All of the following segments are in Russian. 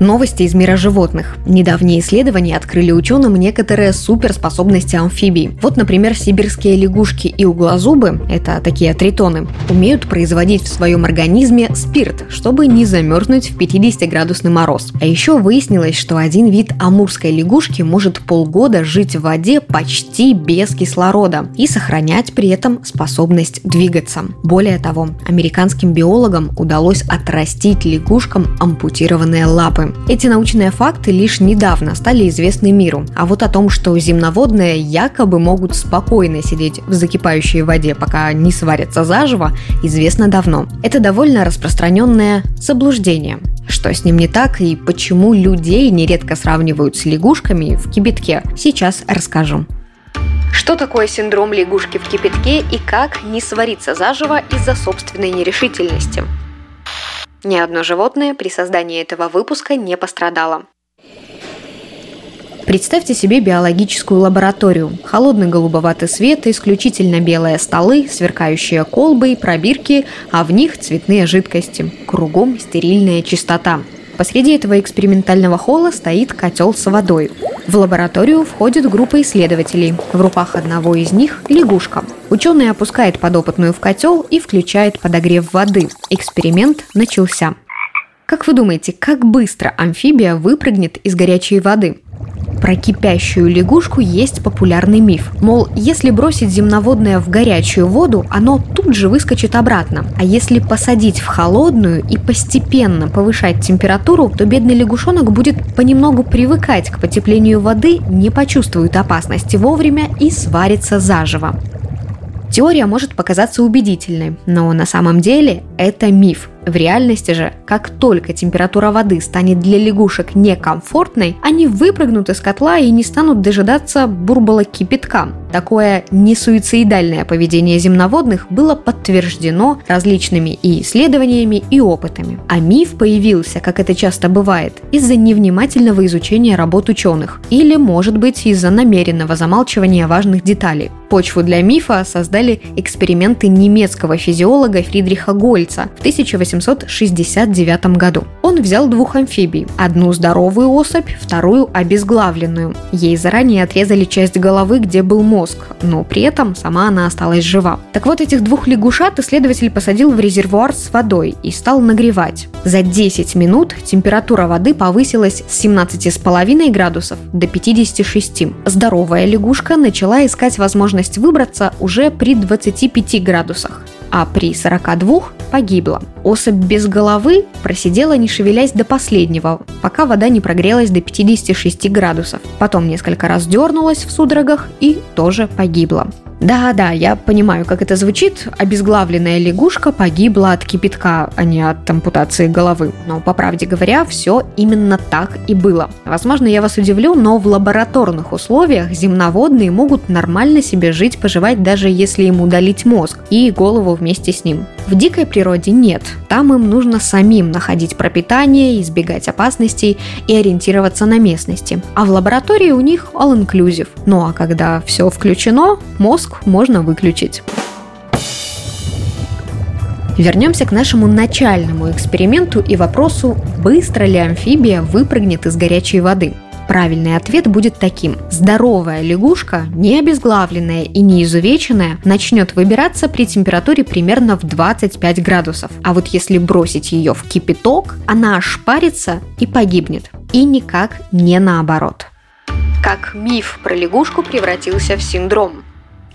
Новости из мира животных. Недавние исследования открыли ученым некоторые суперспособности амфибий. Вот, например, сибирские лягушки и углозубы, это такие тритоны, умеют производить в своем организме спирт, чтобы не замерзнуть в 50-градусный мороз. А еще выяснилось, что один вид амурской лягушки может полгода жить в воде почти без кислорода и сохранять при этом способность двигаться. Более того, американским биологам удалось отрастить лягушкам ампутированные лапы. Эти научные факты лишь недавно стали известны миру, а вот о том, что земноводные якобы могут спокойно сидеть в закипающей воде, пока не сварятся заживо, известно давно. Это довольно распространенное заблуждение. Что с ним не так и почему людей нередко сравнивают с лягушками в кибитке, сейчас расскажу. Что такое синдром лягушки в кипятке и как не свариться заживо из-за собственной нерешительности? Ни одно животное при создании этого выпуска не пострадало. Представьте себе биологическую лабораторию. Холодный голубоватый свет, исключительно белые столы, сверкающие колбы и пробирки, а в них цветные жидкости. Кругом стерильная чистота. Посреди этого экспериментального холла стоит котел с водой. В лабораторию входит группа исследователей. В руках одного из них – лягушка. Ученый опускает подопытную в котел и включает подогрев воды. Эксперимент начался. Как вы думаете, как быстро амфибия выпрыгнет из горячей воды? Про кипящую лягушку есть популярный миф. Мол, если бросить земноводное в горячую воду, оно тут же выскочит обратно. А если посадить в холодную и постепенно повышать температуру, то бедный лягушонок будет понемногу привыкать к потеплению воды, не почувствует опасности вовремя и сварится заживо. Теория может показаться убедительной, но на самом деле это миф. В реальности же, как только температура воды станет для лягушек некомфортной, они выпрыгнут из котла и не станут дожидаться бурбала кипятка. Такое несуицидальное поведение земноводных было подтверждено различными и исследованиями, и опытами. А миф появился, как это часто бывает, из-за невнимательного изучения работ ученых или, может быть, из-за намеренного замалчивания важных деталей. Почву для мифа создали эксперименты немецкого физиолога Фридриха Гольца в 1869 году. Он взял двух амфибий, одну здоровую особь, вторую обезглавленную. Ей заранее отрезали часть головы, где был мозг, но при этом сама она осталась жива. Так вот, этих двух лягушат исследователь посадил в резервуар с водой и стал нагревать. За 10 минут температура воды повысилась с 17,5 градусов до 56. Здоровая лягушка начала искать возможность возможность выбраться уже при 25 градусах, а при 42 погибла. Особь без головы просидела не шевелясь до последнего, пока вода не прогрелась до 56 градусов. Потом несколько раз дернулась в судорогах и тоже погибла. Да-да, я понимаю, как это звучит. Обезглавленная лягушка погибла от кипятка, а не от ампутации головы. Но, по правде говоря, все именно так и было. Возможно, я вас удивлю, но в лабораторных условиях земноводные могут нормально себе жить, поживать, даже если им удалить мозг и голову вместе с ним. В дикой природе нет. Там им нужно самим находить пропитание, избегать опасностей и ориентироваться на местности. А в лаборатории у них all-inclusive. Ну а когда все включено, мозг можно выключить. Вернемся к нашему начальному эксперименту и вопросу, быстро ли амфибия выпрыгнет из горячей воды. Правильный ответ будет таким. Здоровая лягушка, не обезглавленная и не изувеченная, начнет выбираться при температуре примерно в 25 градусов. А вот если бросить ее в кипяток, она ошпарится и погибнет. И никак не наоборот. Как миф про лягушку превратился в синдром.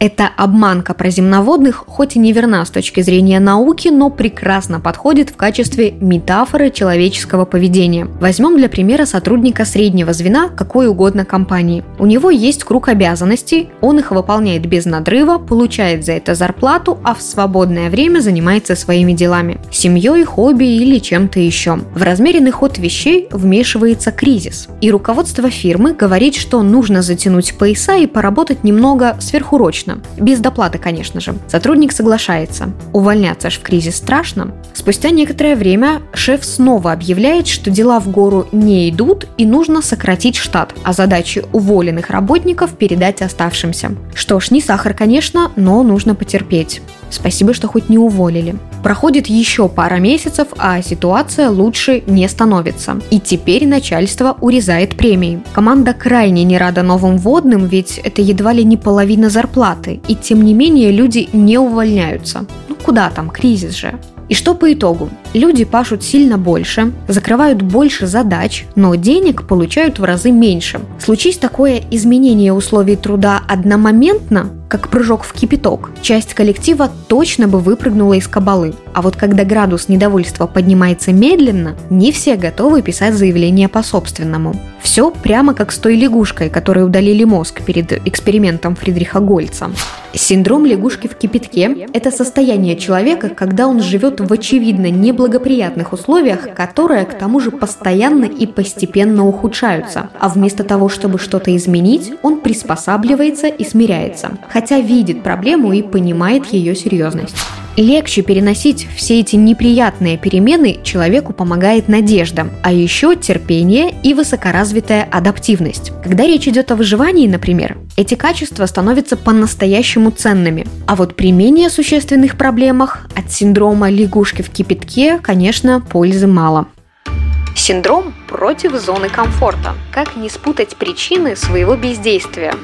Эта обманка про земноводных хоть и не верна с точки зрения науки, но прекрасно подходит в качестве метафоры человеческого поведения. Возьмем для примера сотрудника среднего звена какой угодно компании. У него есть круг обязанностей, он их выполняет без надрыва, получает за это зарплату, а в свободное время занимается своими делами – семьей, хобби или чем-то еще. В размеренный ход вещей вмешивается кризис. И руководство фирмы говорит, что нужно затянуть пояса и поработать немного сверхурочно лично. Без доплаты, конечно же. Сотрудник соглашается. Увольняться ж в кризис страшно. Спустя некоторое время шеф снова объявляет, что дела в гору не идут и нужно сократить штат, а задачи уволенных работников передать оставшимся. Что ж, не сахар, конечно, но нужно потерпеть. Спасибо, что хоть не уволили. Проходит еще пара месяцев, а ситуация лучше не становится. И теперь начальство урезает премии. Команда крайне не рада новым водным, ведь это едва ли не половина зарплаты. И тем не менее люди не увольняются. Ну куда там, кризис же. И что по итогу? Люди пашут сильно больше, закрывают больше задач, но денег получают в разы меньше. Случись такое изменение условий труда одномоментно, как прыжок в кипяток, часть коллектива точно бы выпрыгнула из кабалы. А вот когда градус недовольства поднимается медленно, не все готовы писать заявление по собственному. Все прямо как с той лягушкой, которой удалили мозг перед экспериментом Фридриха Гольца. Синдром лягушки в кипятке – это состояние человека, когда он живет в очевидно неблагоприятных условиях, которые к тому же постоянно и постепенно ухудшаются. А вместо того, чтобы что-то изменить, он приспосабливается и смиряется, хотя видит проблему и понимает ее серьезность. Легче переносить все эти неприятные перемены человеку помогает надежда, а еще терпение и высокоразвитая адаптивность. Когда речь идет о выживании, например, эти качества становятся по-настоящему ценными. А вот при менее существенных проблемах от синдрома лягушки в кипятке, конечно, пользы мало. Синдром против зоны комфорта. Как не спутать причины своего бездействия?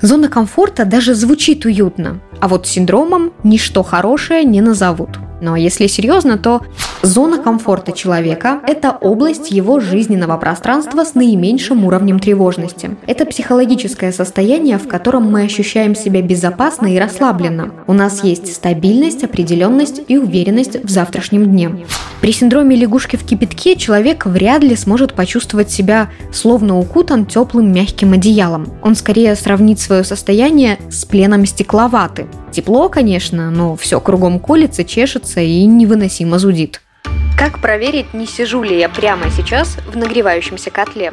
Зона комфорта даже звучит уютно, а вот синдромом ничто хорошее не назовут. Но если серьезно, то зона комфорта человека – это область его жизненного пространства с наименьшим уровнем тревожности. Это психологическое состояние, в котором мы ощущаем себя безопасно и расслабленно. У нас есть стабильность, определенность и уверенность в завтрашнем дне. При синдроме лягушки в кипятке человек вряд ли сможет почувствовать себя словно укутан теплым мягким одеялом. Он скорее сравнит свое состояние с пленом стекловаты. Тепло, конечно, но все кругом колется, чешется и невыносимо зудит. Как проверить, не сижу ли я прямо сейчас в нагревающемся котле?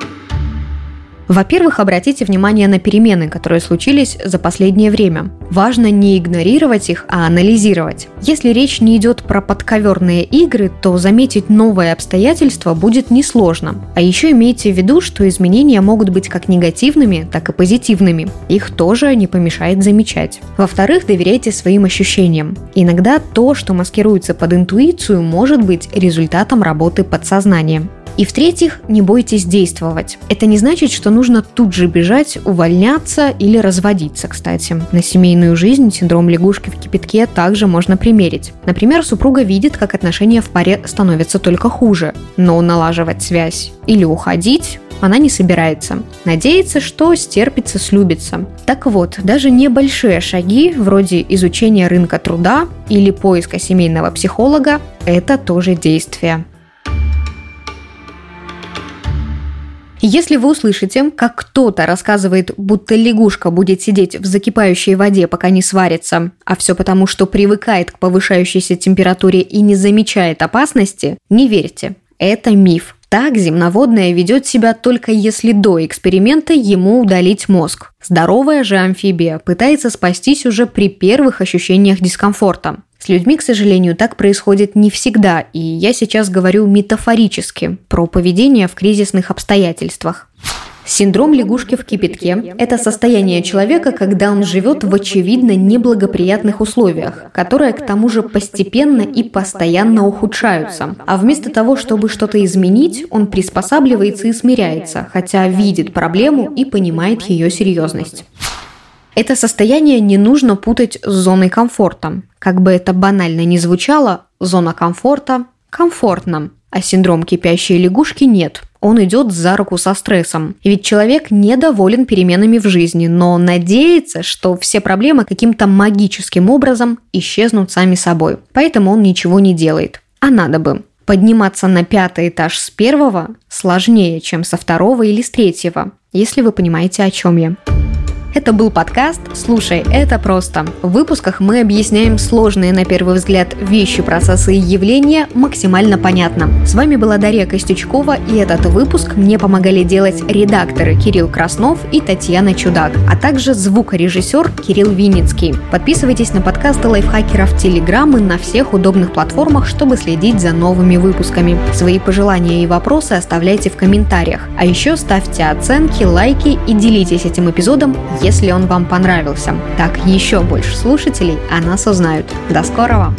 Во-первых, обратите внимание на перемены, которые случились за последнее время. Важно не игнорировать их, а анализировать. Если речь не идет про подковерные игры, то заметить новые обстоятельства будет несложно. А еще имейте в виду, что изменения могут быть как негативными, так и позитивными. Их тоже не помешает замечать. Во-вторых, доверяйте своим ощущениям. Иногда то, что маскируется под интуицию, может быть результатом работы подсознания. И в-третьих, не бойтесь действовать. Это не значит, что нужно тут же бежать, увольняться или разводиться, кстати. На семейную жизнь синдром лягушки в кипятке также можно примерить. Например, супруга видит, как отношения в паре становятся только хуже, но налаживать связь или уходить она не собирается. Надеется, что стерпится, слюбится. Так вот, даже небольшие шаги, вроде изучения рынка труда или поиска семейного психолога, это тоже действие. Если вы услышите, как кто-то рассказывает, будто лягушка будет сидеть в закипающей воде, пока не сварится, а все потому, что привыкает к повышающейся температуре и не замечает опасности, не верьте. Это миф. Так земноводное ведет себя только если до эксперимента ему удалить мозг. Здоровая же амфибия пытается спастись уже при первых ощущениях дискомфорта. С людьми, к сожалению, так происходит не всегда, и я сейчас говорю метафорически про поведение в кризисных обстоятельствах. Синдром лягушки в кипятке – это состояние человека, когда он живет в очевидно неблагоприятных условиях, которые к тому же постепенно и постоянно ухудшаются. А вместо того, чтобы что-то изменить, он приспосабливается и смиряется, хотя видит проблему и понимает ее серьезность. Это состояние не нужно путать с зоной комфорта. Как бы это банально ни звучало, зона комфорта комфортна, а синдром кипящей лягушки нет. Он идет за руку со стрессом. Ведь человек недоволен переменами в жизни, но надеется, что все проблемы каким-то магическим образом исчезнут сами собой. Поэтому он ничего не делает. А надо бы. Подниматься на пятый этаж с первого сложнее, чем со второго или с третьего, если вы понимаете, о чем я. Это был подкаст «Слушай, это просто». В выпусках мы объясняем сложные на первый взгляд вещи, процессы и явления максимально понятно. С вами была Дарья Костючкова, и этот выпуск мне помогали делать редакторы Кирилл Краснов и Татьяна Чудак, а также звукорежиссер Кирилл Винницкий. Подписывайтесь на подкасты лайфхакеров Телеграм и на всех удобных платформах, чтобы следить за новыми выпусками. Свои пожелания и вопросы оставляйте в комментариях. А еще ставьте оценки, лайки и делитесь этим эпизодом, если он вам понравился. Так еще больше слушателей о нас узнают. До скорого!